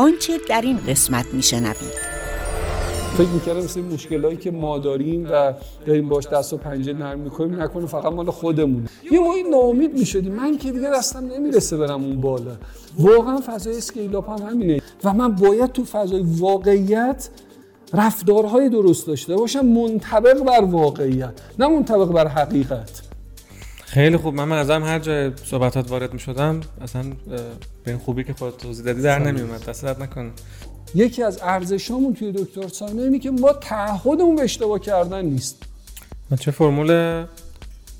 آنچه در این قسمت میشنوید. فکر می‌کردم مثل مشکلایی که ما داریم و داریم باش دست و پنجه نرم می‌کنیم نکنه فقط مال خودمونه. یه موقعی ناامید می‌شدیم. من که دیگه دستم نمی‌رسه برم اون بالا. واقعا فضای اسکیل هم همینه. و من باید تو فضای واقعیت رفتارهای درست داشته باشم منطبق بر واقعیت نه منطبق بر حقیقت. خیلی خوب. من ازم هر جای صحبتات وارد می شدم اصلا به این خوبی که خودت توضیح دادی در نمی اومد دست نکنه. یکی از ارزشامون توی دکتر ساینا اینه که ما تعهدمون به اشتباه کردن نیست. چه فرمول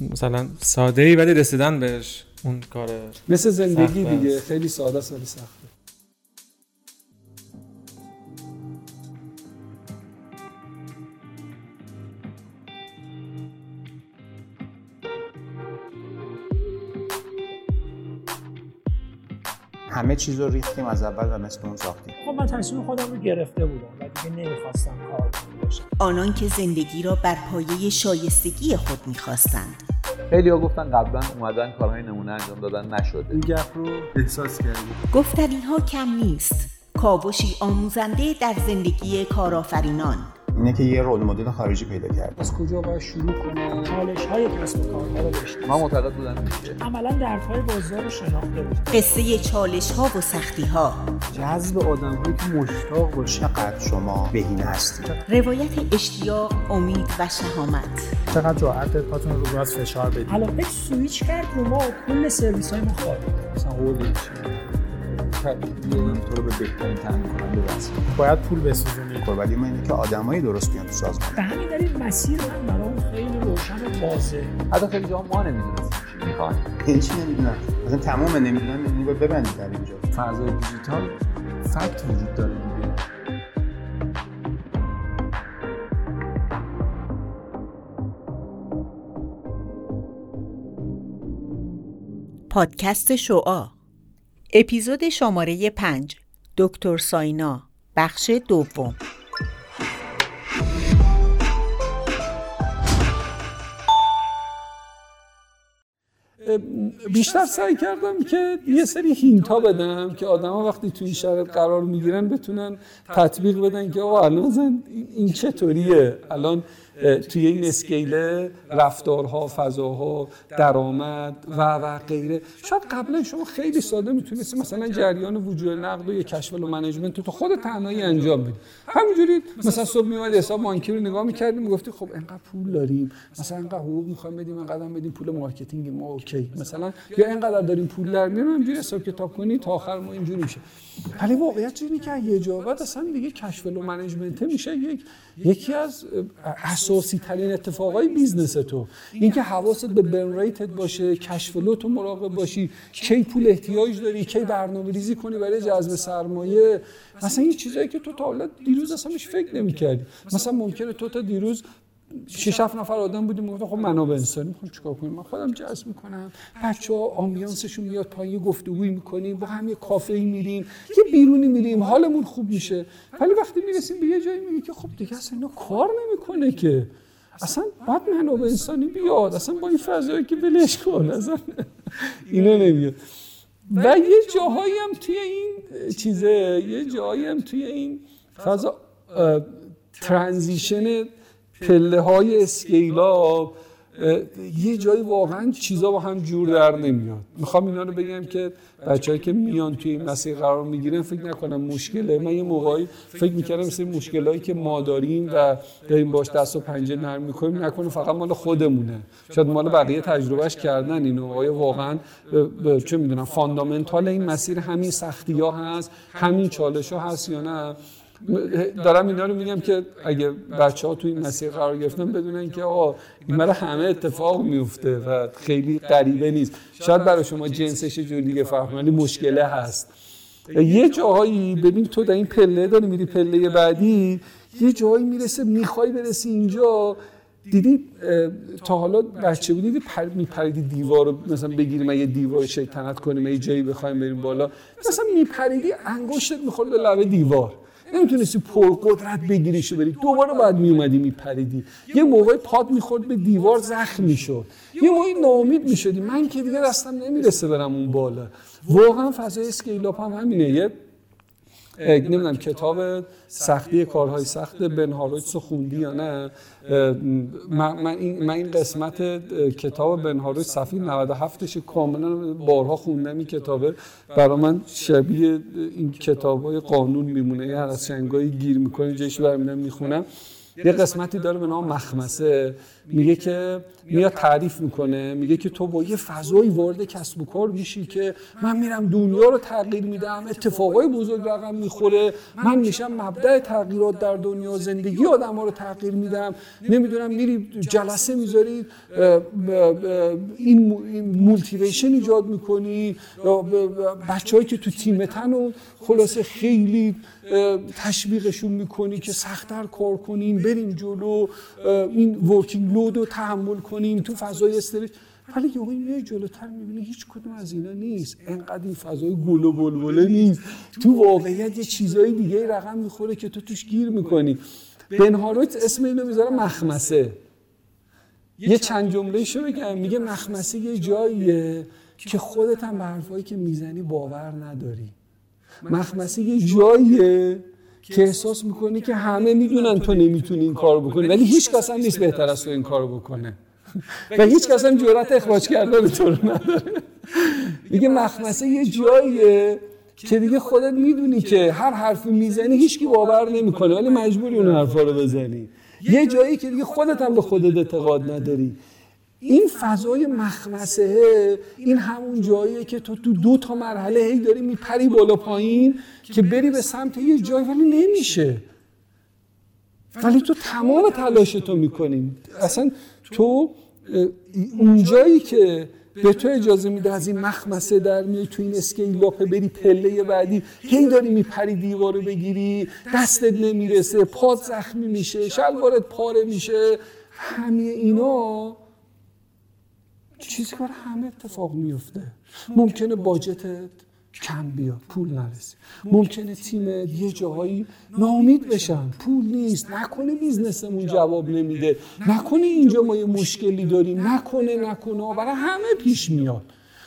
مثلا ساده ای ولی رسیدن بهش اون کار مثل زندگی دیگه. خیلی ساده است ولی سخت. همه چیز رو ریختیم از اول و مثل اون ساختیم. خب من تصمیم خودم رو گرفته بودم و دیگه نمی‌خواستم کار باشم آنان که زندگی را بر پایه شایستگی خود می‌خواستند. خیلی ها گفتن قبلا اومدن کارهای نمونه انجام دادن نشده. این گپ رو احساس کردیم گفتن ها کم نیست. کاوشی آموزنده در زندگی کارآفرینان. اینه که یه رول مدل خارجی پیدا کرد. از کجا باید شروع کنم چالش های کسب و کارها رو داشتیم من معتقد بودم عملا درپای بازار رو شناخته بود. قصه چالش ها و سختی ها جذب آدم هایی که مشتاق باشه چقدر شما بهینه هستید؟ روایت اشتیاق امید و شهامت. چقدر راحت پاتون رو راست فشار بدید. علاقه سویچ کرد رو ما کل سرویس های ما خواهد مثلا قول تو رو به بهترین تامین کننده وصل باید پول بسوزونی خب ولی من اینه که آدمایی درست بیان تو سازمان. به همین دلیل مسیر من برام خیلی روشن و واضحه حتی خیلی جا ما نمی‌دونستیم چی می‌خوایم. این چی نمی‌دونم؟ مثلا تمام نمی‌دونم یعنی باید ببندید در اینجا. فضای دیجیتال فکت وجود داره دیگه. پادکست شعا اپیزود شماره 5 دکتر ساینا بخش دوم. بیشتر سعی کردم که یه سری hint ا بدم که آدما وقتی توی این شرایط قرار می‌گیرن بتونن تطبیق بدن که آقا الان این چطوریه؟ الان توی این scale ه رفتارها فضاها درآمد و و غیره. شاید قبلا شما خیلی ساده می‌تونستی مثلا جریان وجود نقد و cash flow management تو خود تنهایی انجام بدی همینجوری مثلا صبح میومد حساب بانکی رو نگاه می‌کردیم می‌گفتی خب انقدر پول داریم. مثلا انقدر حقوق می‌خوایم بدیم انقدر بدیم پول marketing ما okay. مثلا یا انقدر داریم پول در میاریم همینجوری حساب کتاب کنی تا آخر ما اینجوری میشه. ولی واقعیت اینه که یه جا بعد اصلا دیگه cash flow management میشه. یک یکی از اساسی ترین اتفاقای business تو. اینکه حواست به rate ت باشه cash flow تو مراقب باشی کی پول احتیاج داری کی برنامه ریزی کنی برای جذب سرمایه. مثلا این چیزایی که تو تا حالا دیروز اصلا فکر نمی‌کردی. مثلا ممکنه تو تا دیروز شش هفت نفر آدم بودیم گفتم خب منابع انسانی می‌خوام چیکار کنیم؟ من خودم جذب می‌کنم. بچه ها آمبیانسشون میاد پایین گفتگویی می‌کنیم با هم یه کافه میریم یه بیرونی میریم حالمون خوب میشه. ولی وقتی می‌رسیم به یه جایی میگه که خب دیگه اصلا اینا کار نمی‌کنه که. اصلا باید منابع انسانی بیاد اصلا با این فضایی که بلش کن اصلا اینا نمیاد. و یه جاهایی هم توی این چیزه یه جاهایی هم توی این فضا ترانزیشن پله های اسکیلا یه جایی واقعا چیزا با هم جور در نمیاد می‌خوام اینا رو بگم که بچه‌ای که میان توی این مسیر قرار می‌گیرن فکر نکنم مشکله. من یه موقعی فکر می‌کردم مثل مشکلایی که ما داریم و داریم باش دست و پنجه نرم می‌کنیم نکنه فقط مال خودمونه. شاید مال بقیه تجربهش کردن اینو آیا واقعا چه می‌دونم فاندامنتال این مسیر همین سختی ها هست همین چالش ها هست یا نه. دارم اینا رو میگم که اگه بچه ها تو این مسیر قرار گرفتن بدونن که آقا این همه اتفاق میفته و خیلی غریبه نیست. شاید برای شما جنسش جور دیگه فهم ولی مشکله هست. یه جاهایی ببین تو در این پله داری میری پله بعدی یه جایی می‌رسه می‌خوای برسی اینجا. دیدی تا حالا بچه بودی پر میپریدی دیوار رو مثلا بگیریم یه دیوار شیطنت کنیم یه جایی بخوایم بریم بالا. مثلا میپریدی انگشتت می‌خورد به لبه دیوار. نمی‌تونستی پرقدرت بگیریشو بری. دوباره باید میومدی میپریدی. یه موقع پاد می‌خورد به دیوار زخم می‌شد. یه موقعی ناامید می‌شدی. من که دیگه دستم نمی‌رسه برم اون بالا. واقعا فضای اسکیل هم همینه. یه نمی‌دونم کتاب سختی کارهای سخت بن هارویتس رو خوندی یا نه؟ من, من, این, من این قسمت کتاب بن هارویتس صفحه 97 ش کاملا بارها خوندم این کتابه. برای من شبیه این کتابای قانون میمونه. هر از گیر می‌کنه جش برمیدم می‌خونم. یه قسمتی داره به نام مخمسه. میگه که میاد تعریف می‌کنه. میگه که تو با یه فضایی وارد کسب و کار میشی که من میرم دنیا رو تغییر میدم اتفاقای بزرگ رقم می‌خوره. من میشم مبدع تغییرات در دنیا زندگی آدم ها رو تغییر میدم. نمی‌دونم میری جلسه می‌ذاری این motivation ایجاد می‌کنی. بچههایی که تو تیمتن و خلاصه خیلی تشویقشون می‌کنی که سختتر کار کنیم بریم جلو این working load رو تحمل کنیم تو فضای استرس. ولی یه میای جلوتر می‌بینی هیچ کدوم از اینا نیست. انقدر این فضای گل و بلبله نیست. تو واقعیت یه چیزای دیگه رقم می‌خوره که تو توش گیر می‌کنی. بنهاروت اسم اینو می‌ذاره مخمسه. یه چند جمله شو بگم. میگه مخمسه یه جاییه که خودت هم به حرفایی که می‌زنی باور نداری. مخمسه یه جاییه که احساس می‌کنی که همه می‌دونن تو نمی‌تونی این کار بکنی ولی هیچ کس هم نیست بهتر از تو این کار بکنه. و هیچ کس هم جرأت اخراج کردن تو رو نداره. میگه مخمسه یه جاییه که دیگه خودت می‌دونی که هر حرفی می‌زنی هیچکی باور نمی‌کنه ولی مجبوری اون حرفا رو بزنی. یه جایی که دیگه خودت هم به خودت اعتقاد نداری. این فضای مخمسه این همون جاییه که تو تو دو تا مرحله هی داری میپری بالا پایین که بری به سمت یه جایی ولی نمیشه. ولی تو تمام تلاش تو می‌کنیم اصلا تو اونجایی که به تو اجازه میده از این مخمسه در میای تو این scale up بری پله بعدی هی داری میپری دیوارو بگیری دستت نمی‌رسه پاد زخمی میشه شلوارت پاره میشه. همه اینا چیزی که همه اتفاق میفته ممکنه باجتت کم بیاد پول نرسه. ممکنه تیم یه جاهایی نامید بشن. پول نیست. نکنه بیزنسمون جواب نمیده. نکنه اینجا ما یه مشکلی داریم. نکنه نکنه. برای همه پیش میاد.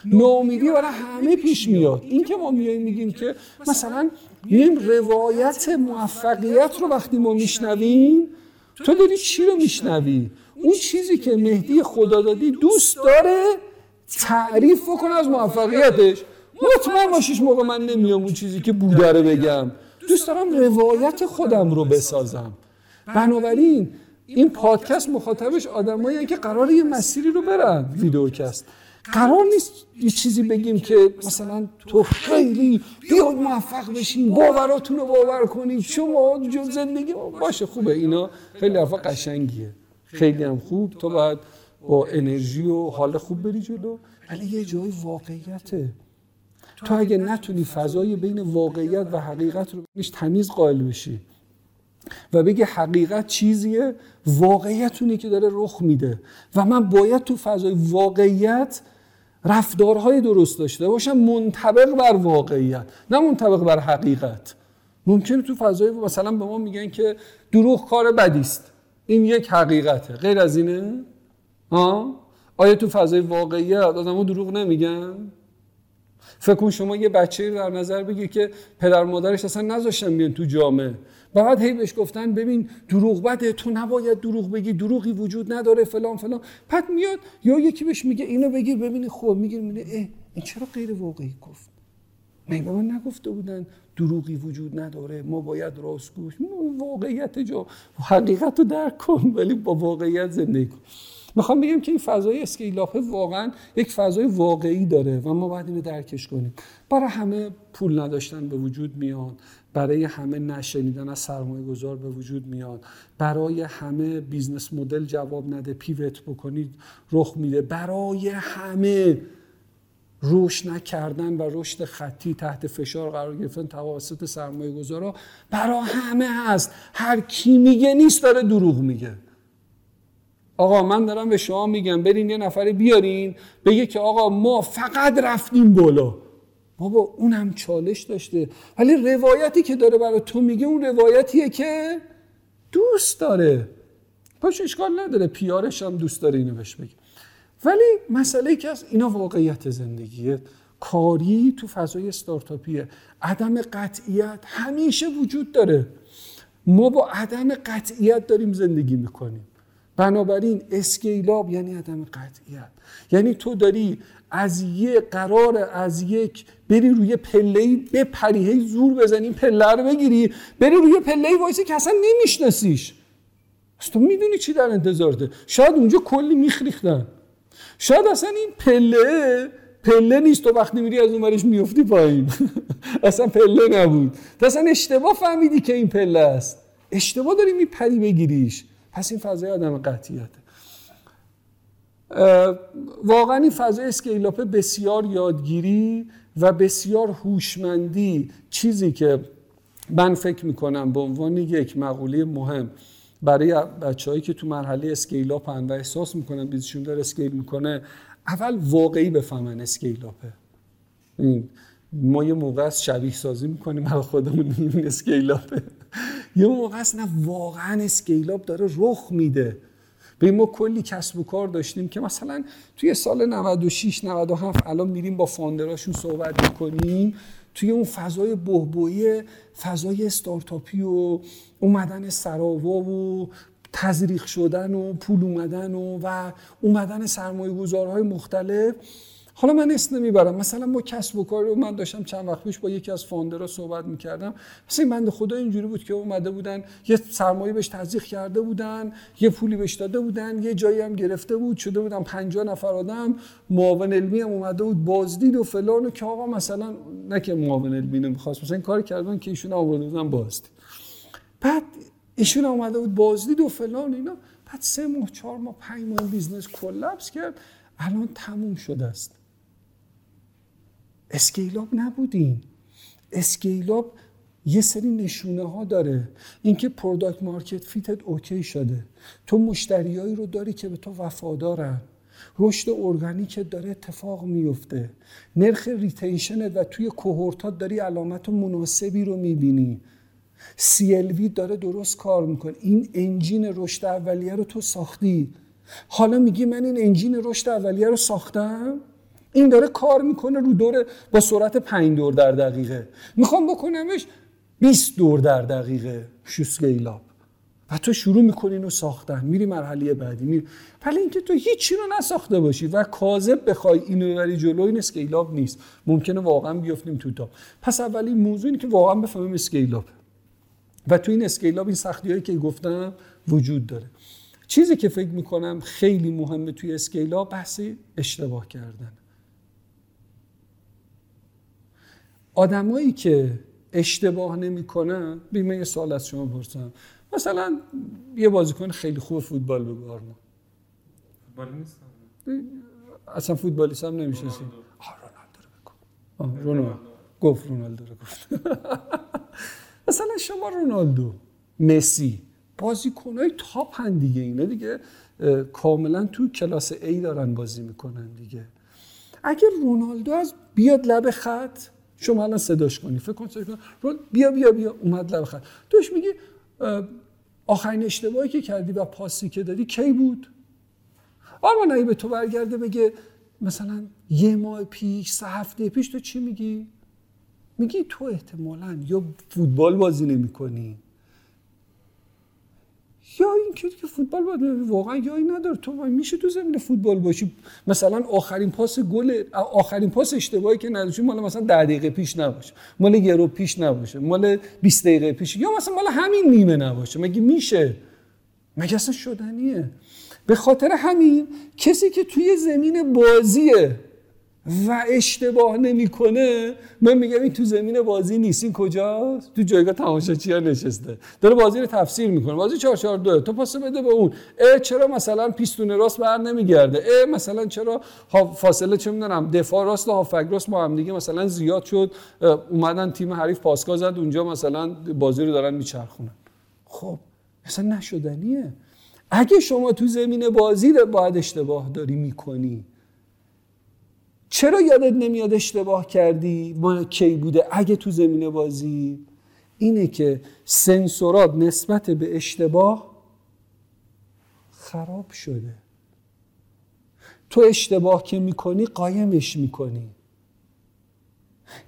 ناامیدی برای همه پیش میاد. این که ما میایم میگیم که مثلا میایم روایت موفقیت رو وقتی ما میشنویم تو داری چی رو میشنوی؟ اون چیزی که مهدی خدا دادی دوست داره تعریف بکنه از موفقیتش. مطمئن باشیش موقع من نمیام اون چیزی که بوده رو بگم. دوست دارم روایت خودم رو بسازم. بنابراین این پادکست مخاطبش آدمایی که قرار یه مسیری رو برن ویدیوکست. قرار نیست یه چیزی بگیم که مثلا تو خیلی بیاد موفق بشین باوراتون رو باور کنید شما جو زندگی باشه خوبه اینا. خیلی حرفا قشنگیه. خیلی هم خوب. تو باید با انرژی و حال خوب بری جلو. ولی یه جای واقعیته. تو اگه نتونی فضای بین واقعیت و حقیقت رو بینش تمیز قائل بشی. و بگی حقیقت چیزیه؟ واقعیت اونی که داره رخ میده. و من باید تو فضای واقعیت رفتارهای درست داشته باشم منطبق بر واقعیت نه منطبق بر حقیقت. ممکنه تو فضای مثلا به ما میگن که دروغ کار بدی است این یک حقیقته. غیر از اینه؟ ها؟ آیا تو فضای واقعیت آدمو دروغ نمیگن؟ فکر کن شما یه بچه در نظر بگیر که پدر مادرش اصلا نذاشتن بیان تو جامعه. بعد هی بهش گفتن ببین دروغ بده تو نباید دروغ بگی دروغی وجود نداره فلان فلان. پد میاد یا یکی بهش میگه اینو بگیر ببینی خوب میگه اه این چرا غیر واقعی؟ گفت. مگه من نگفته بودن دروغی وجود نداره ما باید راستگوش واقعیت جا حقیقت رو درک کن ولی با واقعیت زندگی کن. می‌خوام بگم که این فضای اسکیلاپه واقعا یک فضای واقعی داره و ما باید اینو درکش کنیم. برای همه پول نداشتن به وجود میاد برای همه نشنیدن از سرمایه گذار به وجود میاد برای همه business model جواب نده pivot بکنید رخ میده برای همه. رشد نکردن و رشد خطی تحت فشار قرار گرفتن توسط سرمایه گذارا برای همه هست. هر کی میگه نیست داره دروغ میگه. آقا من دارم به شما میگم برین یه نفر بیارین بگه که آقا ما فقط رفتیم بالا. بابا اونم چالش داشته. ولی روایتی که داره برای تو میگه اون روایتیه که دوست داره. پاش اشکال نداره. پیارش هم دوست داره اینو بهش بگه. ولی مسئله که از اینا واقعیت زندگیه. کاری تو فضای استارتاپیه. عدم قطعیت همیشه وجود داره. ما با عدم قطعیت داریم زندگی می‌کنیم. بنابراین scale up یعنی عدم قطعیت. یعنی تو داری از یه قرار از یک بری روی پله بپری هی زور بزنی پله رو بگیری بری روی پله وایسی که اصلا نمیشناسیش. تو می‌دونی چی در انتظارته. شاید اونجا کلی میخ ریختن. شاید اصلا این پله پله نیست تو وقتی میری از اونورش میفتی پایین. اصلا پله نبود. تو اصلا اشتباه فهمیدی که این پله است. اشتباه داری میپری بگیریش. پس این فضای عدم قطعیته. واقعا این فضای scale up بسیار یادگیری و بسیار هوشمندی چیزی که من فکر می‌کنم به عنوان یک مقوله مهم برای بچههایی که تو مرحله scale up هم و احساس می‌کنن business شون داره scale می‌کنه اول واقعی بفهمن scale up ه ما یه موقع از شبیه سازی می‌کنیم برای خودمون این scale up ه یه موقع است نه واقعا scale up داره رخ میده. به ما کلی کسب و کار داشتیم که مثلا توی سال 96 97 الان میریم با founder اشون صحبت می‌کنیم. توی اون فضای حبابی فضای استارتاپی و اومدن سراوا و تزریق شدن و پول اومدن و و اومدن سرمایه گذارهای مختلف حالا من اسم نمی‌برم. مثلا با کسب و کار رو من داشتم چند وقت پیش با یکی از فاندرها صحبت می‌کردم. مثلا این بنده خدا اینجوری بود که اومده بودن یه سرمایه بهش تزریق کرده بودن یه پولی بهش داده بودن یه جایی هم گرفته بود شده بودن 50 نفر آدم معاون علمی هم اومده بود بازدید و فلان و که آقا مثلا نه که معاون علمی نمی‌خواست مثلا این کار کردن که ایشون آورده بودن بازدید. بعد ایشون اومده بود بازدید و فلان اینا. بعد سه ماه چهار ماه پنج ماه business collapse کرد. الان تموم شده است. scale up نبودین. scale up یه سری نشونه ها داره. اینکه product market fit ت okay شده. تو مشتریایی رو داری که به تو وفادارن. رشد ارگانیک داره اتفاق میفته. نرخ retention ت و توی cohort ات داری علامت مناسبی رو می‌بینی. CLV داره درست کار می‌کنه. این انجین رشد اولیه رو تو ساختی. حالا میگی من این انجین رشد اولیه رو ساختم؟ این داره کار می‌کنه رو دور با سرعت 5 دور در دقیقه. می‌خوام بکنمش 20 دور در دقیقه. شوسکیلاب و تو شروع می‌کنی اینو ساختن. میری مرحله بعدی. میری. ولی اینکه تو هیچی رو نساخته باشی و کاذب بخوای اینو ببری جلو این اسکیلاب نیست. ممکنه واقعا بیافتیم تو تا. پس اولی موضوع اینه که واقعا بفهمیم scale up و تو این scale up این سختی هایی که گفتم وجود داره. چیزی که فکر می‌کنم خیلی مهمه توی scale up بحث اشتباه کردن. آدمایی که اشتباه نمی‌کنن بیمه یه سوال از شما پرسم. مثلا یه بازیکن خیلی خوب فوتبال بگو آرمان. فوتبالی نیستم اصلا فوتبالیست هم نمیشه. رونالدو. رو بگو رونالدو. گفت رونالدو رو گفت. مثلا شما رونالدو مسی بازیکنهای تاپ هن دیگه اینا دیگه کاملا تو کلاس A دارن بازی می‌کنن دیگه. اگر رونالدو از بیاد لب خط شما الان صداش کنی. فکر کن بیا بیا بیا. اومد لب خط. توش میگی آخرین اشتباهی که کردی و پاسی که دادی کی بود؟ آرمان اگه به تو برگرده بگه مثلا یه ماه پیش سه هفته پیش تو چی میگی؟ میگی تو احتمالا یا فوتبال بازی نمی کنی یا اینکه که فوتبال باید واقعا یایی نداره. تو میشه تو زمین فوتبال باشی. مثلا آخرین پاس گل آخرین پاس اشتباهی که نداشتی مال مثلا 10 دقیقه پیش نباشه. مال یه پیش نباشه. مال 20 دقیقه پیش. یا مثلا مال همین نیمه نباشه. مگه میشه؟ مگه اصلا شدنیه؟ به خاطر همین کسی که توی زمین بازیه و اشتباه نمی‌کنه. من میگم این تو زمین بازی نیست. این کجاست؟ تو جایگاه تماشاچی ها نشسته. داره بازی رو تفسیر می‌کنه. بازی 4 4 2 تو پاس بده به اون. اه چرا مثلا پیستون راست بر نمیگرده؟ اه مثلا چرا فاصله چه می‌دونم دفاع راست و هافک راست با هم دیگه مثلا زیاد شد. اومدن تیم حریف پاسکا زد. اونجا مثلا بازی رو دارن میچرخونن. خب مثلا نشدنیه. اگه شما تو زمین بازی باید اشتباه داری می‌کنی چرا یادت نمیاد اشتباه کردی؟ ما کی بوده؟ اگه تو زمین بازی. اینه که سنسورات نسبت به اشتباه خراب شده. تو اشتباه که می‌کنی قایمش می‌کنی.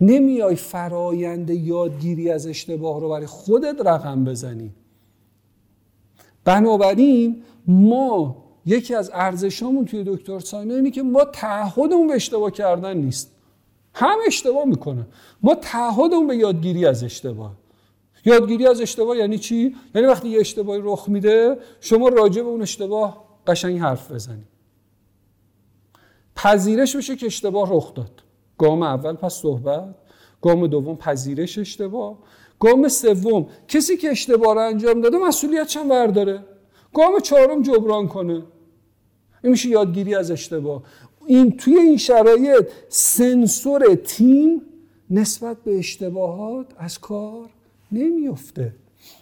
نمیای فرایند یادگیری از اشتباه رو برای خودت رقم بزنی. بنابراین ما یکی از ارزشامون توی دکتر ساینا اینه که ما تعهدمون به اشتباه کردن نیست. هم اشتباه می‌کنه. ما تعهدمون به یادگیری از اشتباه. یادگیری از اشتباه یعنی چی؟ یعنی وقتی یه اشتباهی رخ میده شما راجع به اون اشتباه قشنگ حرف بزنی. پذیرش بشه که اشتباه رخ داد. گام اول پس صحبت. گام دوم پذیرش اشتباه. گام سوم کسی که اشتباه رو انجام داده مسئولیت چند برداره گام چهارم جبران کنه. این میشه یادگیری از اشتباه. این توی این شرایط سنسور تیم نسبت به اشتباهات از کار نمیفته.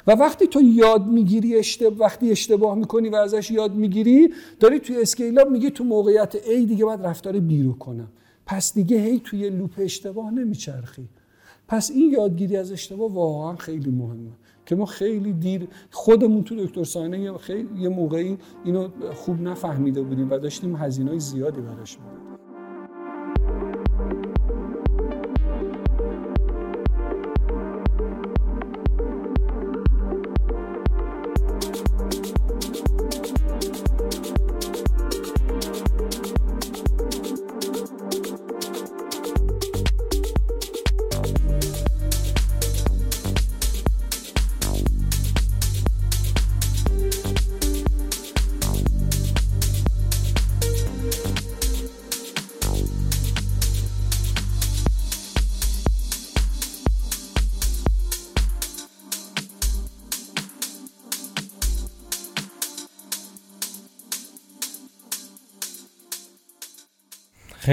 و وقتی تو یاد می‌گیری اشتباه وقتی اشتباه می‌کنی و ازش یاد می‌گیری داری توی اسکیل میگی تو موقعیت A دیگه باید رفتار B رو کنم. پس دیگه هی توی لوپ اشتباه نمیچرخی. پس این یادگیری از اشتباه واقعا خیلی مهمه. که ما خیلی دیر خودمون تو دکتر ساینه خیلی یه موقعی اینو خوب نفهمیده بودیم و داشتیم هزینه زیادی براش می‌دادیم.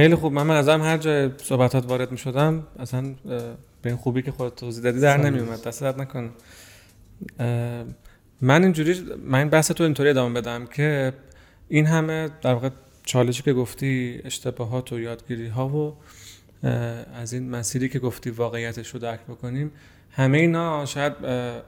خیلی خوب. من ازم هر جای صحبتات وارد می شدم اصلا به این خوبی که خودت توضیح دادی در نمی اومد دست درد نکنه. من اینجوری من بحث تو اینطوری ادامه بدم که این همه در واقع چالشی که گفتی اشتباهات و یادگیری ها و از این مسیری که گفتی واقعیتش رو درک بکنیم همه اینا شاید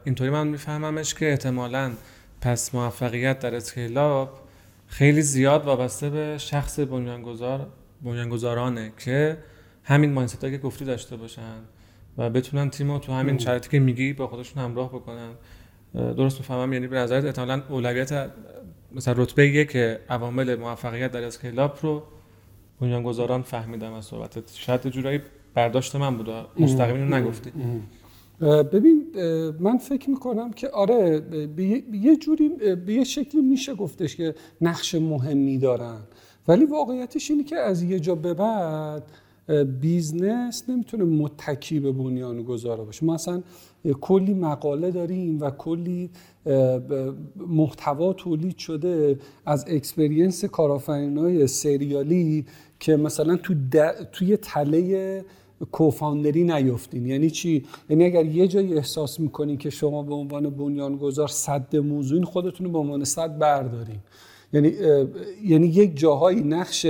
اینطوری من میفهممش که احتمالا پس موفقیت در اسکیلاب خیلی زیاد وابسته به شخص بنیانگذار بنیانگذارانه که همین مایندست که گفتی داشته باشن و بتونن تیم رو تو همین شرایطی که میگی با خودشون همراه بکنن. درست می‌فهمم یعنی به نظرت احتمالاً اولویت مثلا رتبه یک که عوامل موفقیت در اسکیل رو بنیانگذاران فهمیدم از صحبتت شاید جورایی برداشت من بود مستقیم اینو نگفتی. ببین من فکر می‌کنم که آره به یه جوری به یه شکلی میشه گفتش که نقش مهمی دارن. ولی واقعیتش اینه که از یه جا به بعد business نمی‌تونه متکی به بنیان گذاره باشه. ما اصلا کلی مقاله داریم و کلی محتوا تولید شده از experience کارآفرینای سریالی که مثلا تو توی تله co-founder ی نیفتین. یعنی چی؟ یعنی اگر یه جایی احساس می‌کنین که شما به عنوان بنیانگذار صد موضوعین خودتون رو به عنوان صد بردارین. یعنی یعنی یک جاهایی نقش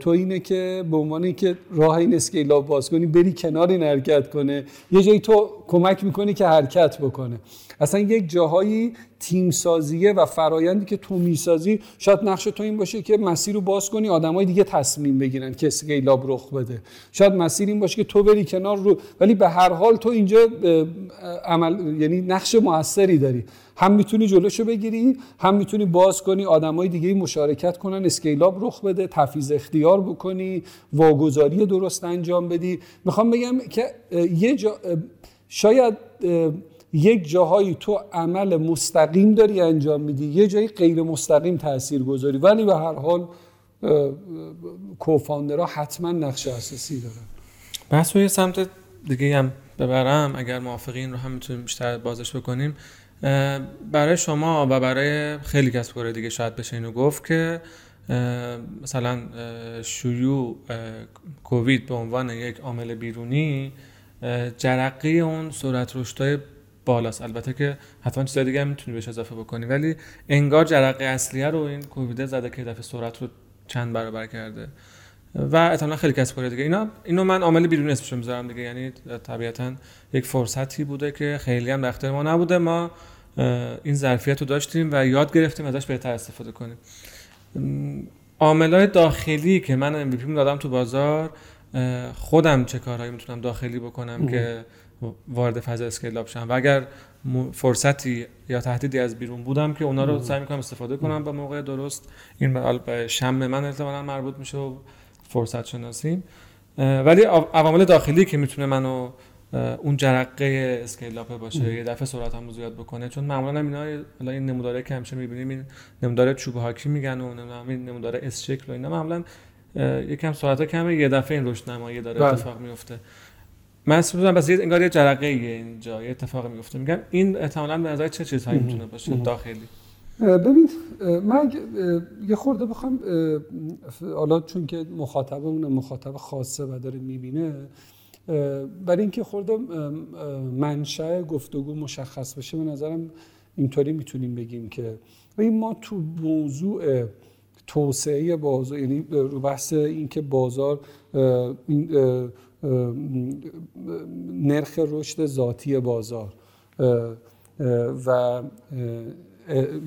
تو اینه که به عنوان اینکه راه این اسکیلا باز کنی بری کنار این حرکت کنه. یه جایی تو کمک می‌کنی که حرکت بکنه. اصلا یک جاهایی تیم سازیه و فرایندی که تو می‌سازی شاید نقش تو این باشه که مسیر رو باز کنی آدمای دیگه تصمیم بگیرن که اسکیلاب رخ بده. شاید مسیر این باشه که تو بری کنار رو ولی به هر حال تو اینجا عمل یعنی نقش موثری داری. هم می‌تونی جلوشو بگیری هم می‌تونی باز کنی آدمای دیگه مشارکت کنن اسکیلاب رخ بده تفیز اختیار بکنی واگذاری درست انجام بدی. می‌خوام بگم که یه جا شاید یک جاهایی تو عمل مستقیم داری انجام میدی یه جایی غیر مستقیم تاثیر گذاری. ولی به هر حال کوفاندرها حتما نقش اساسی دارن. بحث یه سمت دیگه هم ببرم اگر موافقین رو هم می‌تونیم بیشتر بازش بکنیم. برای شما و برای خیلی کسب کار دیگه شاید بشه اینو گفت که مثلا شیوع کووید به عنوان یک عامل بیرونی جرقه اون سرعت رشدهای بالاست. البته که حتما چیزای دیگه هم می‌تونی بهش اضافه بکنی. ولی انگار جرقه اصلیه رو این کووید زده که دفعه سرعت رو چند برابر کرده. و احتمالا خیلی کسب کار دیگه. اینا اینو من عامل بیرونی اسمش می‌ذارم دیگه. یعنی طبیعتا یک فرصتی بوده که خیلی هم در ما نبوده. ما این ظرفیت رو داشتیم و یاد گرفتیم ازش بهتر استفاده کنیم. های داخلی که من ام دادم تو بازار خودم چه کارهایی می‌تونم داخلی بکنم که وارد فضا اسکیل شم. و اگر فرصتی یا تهدیدی از بیرون بودم که اونا رو سعی می‌کنم استفاده کنم به موقع درست. این به شم من احتمالا مربوط میشه و فرصت شناسیم. ولی عوامل داخلی که می‌تونه منو اون جرقه scale up باشه یه دفعه سرعت هم زیاد بکنه. چون معمولا هم اینا حالا این نموداره که همیشه می‌بینیم این نمودار چوب هاکی میگن و این نمودار S شکل و اینا. معمولا یکم سرعت کمه یه دفعه این رشد نمایی داره بله. اتفاق میفته من بودم بس انگار یه جرقه اینجا یه اتفاق میفته میگم این احتمالاً به نظر چه چیزهایی می‌تونه باشه داخلی؟ ببین من یه خورده بخوام حالا چون که مخاطبمون مخاطب خاصه و داره می‌بینه برای اینکه خورده منشأ گفتگو مشخص بشه به نظرم اینطوری می‌تونیم بگیم که ما تو موضوع توسعه بازار یعنی رو بحث اینکه بازار این نرخ رشد ذاتی بازار. و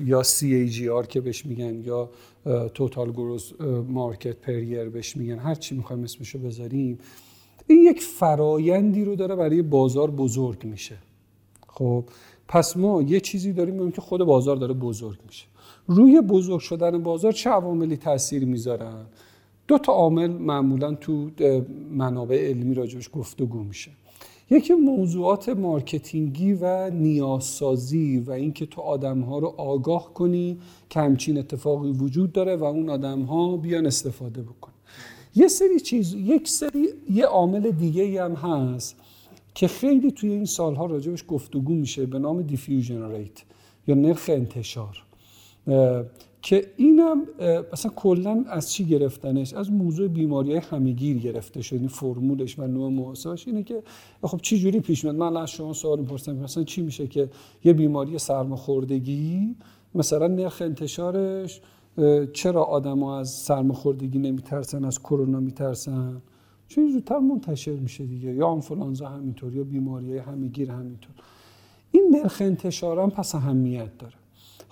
یا CAGR که بهش میگن یا توتال گروس مارکت پریر بهش میگن. هر چی می‌خوایم اسمشو بذاریم. این یک فرایندی رو داره برای بازار بزرگ میشه. خب پس ما یه چیزی داریم که خود بازار داره بزرگ میشه. روی بزرگ شدن بازار چه عواملی تاثیر می‌ذارن؟ دو تا عامل معمولا تو منابع علمی راجبش گفتگو میشه. یکی موضوعات marketing ی و نیازسازی و اینکه تو آدمها رو آگاه کنی که همچین اتفاقی وجود داره و اون آدمها بیان استفاده بکن. یه سری چیز یک سری یه عامل دیگه هم هست که خیلی توی این سالها راجبش گفتگو میشه به نام diffusion rate یا نرخ انتشار. که اینم مثلا کلا از چی گرفتنش؟ از موضوع بیماری همگیر گرفته شد. این فرمولش و نوع محاسبش اینه که خب چی جوری پیش میاد؟ من از شما سوال می‌پرسم مثلا چی میشه که یه بیماری سرماخوردگی مثلا نرخ انتشارش چرا آدما از سرماخوردگی نمیترسن از کرونا میترسن؟ چون زودتر منتشر میشه دیگه. یا آنفولانزا همینطور یا بیماری همگیر همینطور. این نرخ انتشار هم پس اهمیت داره.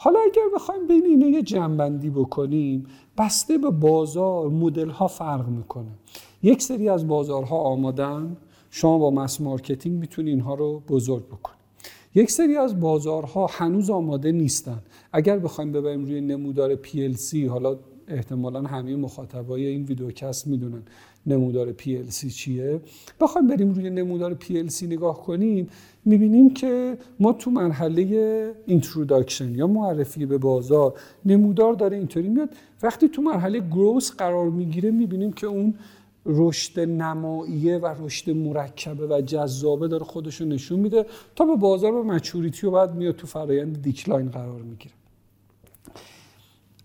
حالا اگر بخوایم بین اینه یه جمع‌بندی بکنیم بسته به بازار مدل ها فرق می‌کنه. یک سری از بازارها آمادن شما با mass marketing می‌تونی اینها رو بزرگ بکنید یک سری از بازارها هنوز آماده نیستن. اگر بخوایم ببریم روی نمودار PLC حالا احتمالا همه مخاطبای این videocast می‌دونن نمودار PLC چیه. بخوایم بریم روی نمودار PLC نگاه کنیم می‌بینیم که ما تو مرحله introduction یا معرفی به بازار نمودار داره اینطوری میاد. وقتی تو مرحله growth قرار می‌گیره می‌بینیم که اون رشد نماییه و رشد مرکبه و جذابه داره خودشو نشون میده تا به بازار و maturity و بعد میاد تو فرایند decline قرار می‌گیره.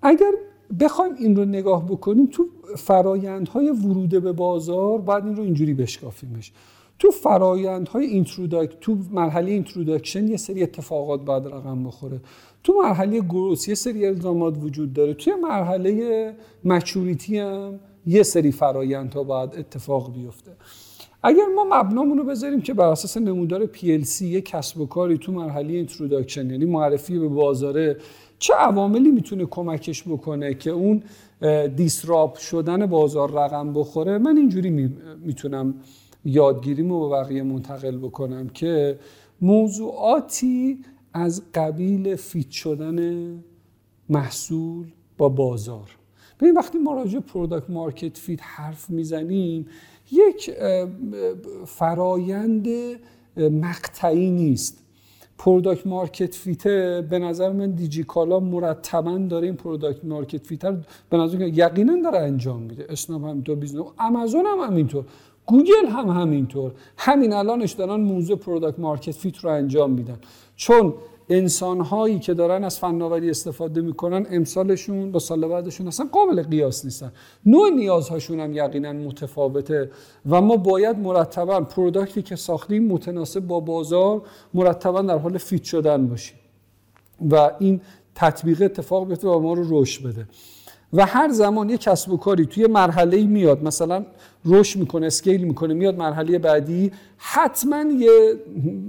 اگر بخوایم این رو نگاه بکنیم تو فرایندهای ورود به بازار بعد این رو اینجوری بشکافیمش. تو فرایندهای introduc تو مرحله introduction یه سری اتفاقات بعد رقم بخوره. تو مرحله growth یه سری الزامات وجود داره. توی مرحله maturity هم یه سری فرایندها باید اتفاق بیفته. اگر ما مبنامون رو بذاریم که بر اساس نمودار PLC یه کسب و کاری تو مرحله introduction یعنی معرفی به بازاره چه عواملی می‌تونه کمکش بکنه که اون disrupt شدن بازار رقم بخوره؟ من اینجوری می‌تونم یادگیریمو به بقیه منتقل بکنم که موضوعاتی از قبیل fit شدن محصول با بازار. ببین وقتی ما راجع product market fit حرف می‌زنیم یک فرایند مقطعی نیست. product market fit ه به نظر من دیجیکالا مرتبا داره این product market fit به نظر یقینا داره انجام میده. اسنپ همینطور business امازون هم همینطور گوگل هم همینطور. همین الانش دارن موضوع product market fit رو انجام میدن. چون انسان هایی که دارن از فناوری استفاده می‌کنن امسالشون با سال بعدشون اصلا قابل قیاس نیستن. نوع نیازهاشون هم یقینا متفاوته و ما باید مرتبا product ی که ساختیم متناسب با بازار مرتبا در حال فیت شدن باشیم. و این تطبیق اتفاق بیفته و ما رو رشد بده. و هر زمان یه کسب و کاری توی مرحله میاد مثلا رشد می‌کنه اسکیل می‌کنه میاد مرحله بعدی حتما یه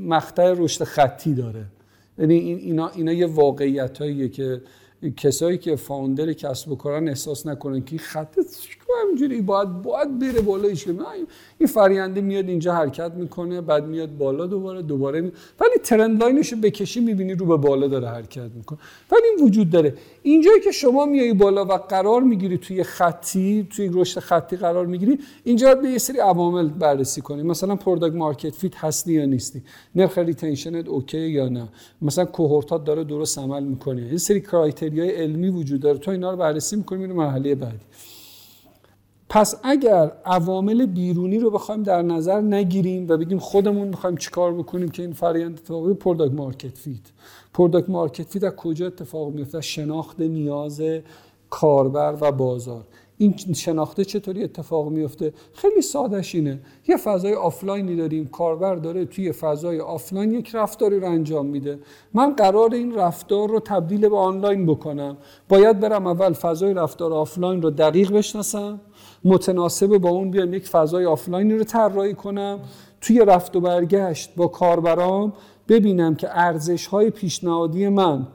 مقطع رشد خطی داره. یعنی اینا, اینا یه واقعیت که کسایی که فاوندر کسب و کارن احساس نکنن که خط همینجوری باید باید بره بالا که این فراینده میاد اینجا حرکت می‌کنه بعد میاد بالا دوباره دوباره می... ولی trend line ش رو بکشی می‌بینی رو به بالا داره حرکت می‌کنه. ولی این وجود داره. اینجایی که شما میای بالا و قرار می‌گیری توی خطی توی رشد خطی قرار می‌گیری اینجا به یه سری عوامل بررسی کنی. مثلا product market fit هستی یا نیستی؟ نرخ retention ت اوکی یا نه؟ مثلا cohort ات داره درست عمل می‌کنه. این سری criteria ی علمی وجود داره. تو اینا رو بررسی می‌کنی میره مرحله بعدی. پس اگر عوامل بیرونی رو بخوایم در نظر نگیریم و بگیم خودمون می‌خوایم چیکار بکنیم که این فرآیند اتفاقی product market fit product market fit از کجا اتفاق میفته شناخت نیاز کاربر و بازار. این شناخته چطوری اتفاق میفته خیلی سادش اینه. یه فضای آفلاینی داریم کاربر داره توی فضای آفلاین یک رفتاری رو انجام میده. من قرار این رفتار رو تبدیل به آنلاین بکنم. باید برم اول فضای رفتار آفلاین رو دقیق بشناسم متناسب با اون بیام یک فضای آنلاینی رو طراحی کنم. توی رفت و برگشت با کاربرام ببینم که ارزش های پیشنهادی من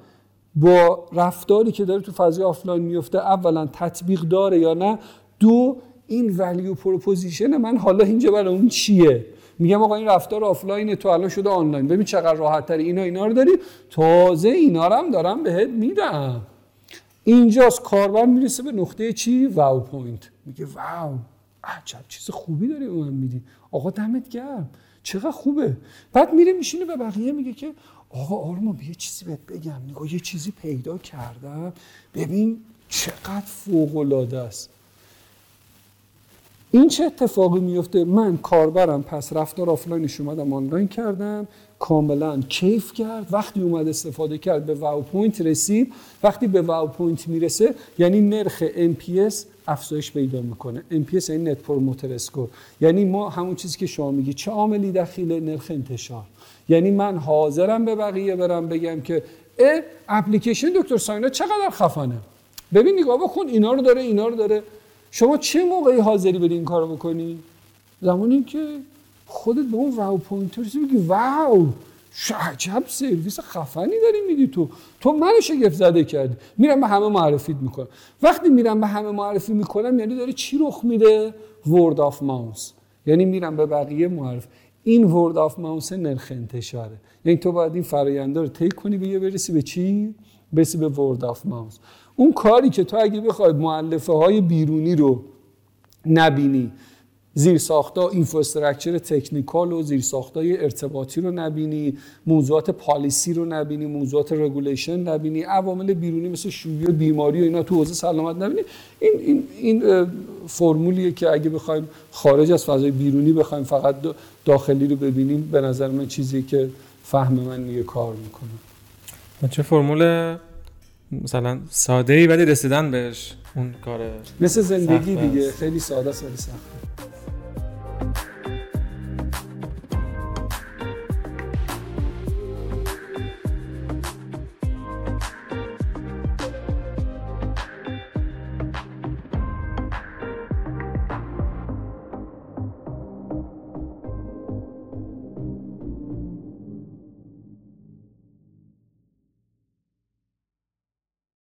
با رفتاری که داره تو فضای آفلاین میفته اولا تطبیق داره یا نه؟ دو این value proposition من حالا اینجا برای اون چیه؟ میگم آقا این رفتار آفلاین تو الان شده آنلاین. ببین چقدر راحت تری اینا اینا رو داری. تازه اینا رو هم دارم بهت میدم. اینجاست کاربر می‌رسه به نقطه چی؟ wow point میگه wow عجب چیز خوبی داری من میدی. آقا دمت گرم. چقدر خوبه. بعد میره میشینه به بقیه میگه که آقا آرما یه چیزی بهت بگم. نگاه یه چیزی پیدا کردم. ببین چقدر فوق العاده است. این چه اتفاقی میفته؟ من کاربرم پس رفتار آفلاینش اومدم آنلاین کردم. کاملا کیف کرد. وقتی اومد استفاده کرد به wow point رسید. وقتی به wow point می‌رسه یعنی نرخ NPS افزایش پیدا می‌کنه. NPS یعنی net promoter score یعنی ما همون چیزی که شما میگی چه عاملی دخیل نرخ انتشار. یعنی من حاضرم به بقیه برم بگم که اپلیکیشن دکتر ساینا چقدر خفنه؟ ببین نگاه بکن اینا رو داره اینا رو داره. شما چه موقعی حاضری بری این کارو بکنی؟ زمانی که خودت به اون wow point برسی بگی wow عجب سرویس خفنی داری میدی تو. تو منو شگفت زده کردی. میرم به همه معرفیت می‌کنم. وقتی میرم به همه معرفی می‌کنم یعنی داره چی رخ میده؟ word of mouth یعنی میرم به بقیه معرف. این word of mouth نرخ انتشاره. یعنی تو باید این فراینده رو طی کنی به برسی به چی؟ برسی به word of mouth اون کاری که تو اگه بخوای مؤلفه های بیرونی رو نبینی زیر ساختا infrastructure technical و زیر ارتباطی رو نبینی موضوعات policy رو نبینی موضوعات regulation نبینی عوامل بیرونی مثل و بیماری و اینا تو حوزه سلامت نبینی. این این این فرمولیه که اگه بخوایم خارج از فضای بیرونی بخوایم فقط داخلی رو ببینیم به نظر من چیزی که فهم من نیه کار می‌کنه. چه فرمول مثلا ساده ای ولی رسیدن بهش اون کار مثل زندگی دیگه خیلی ساده است ولی سخته.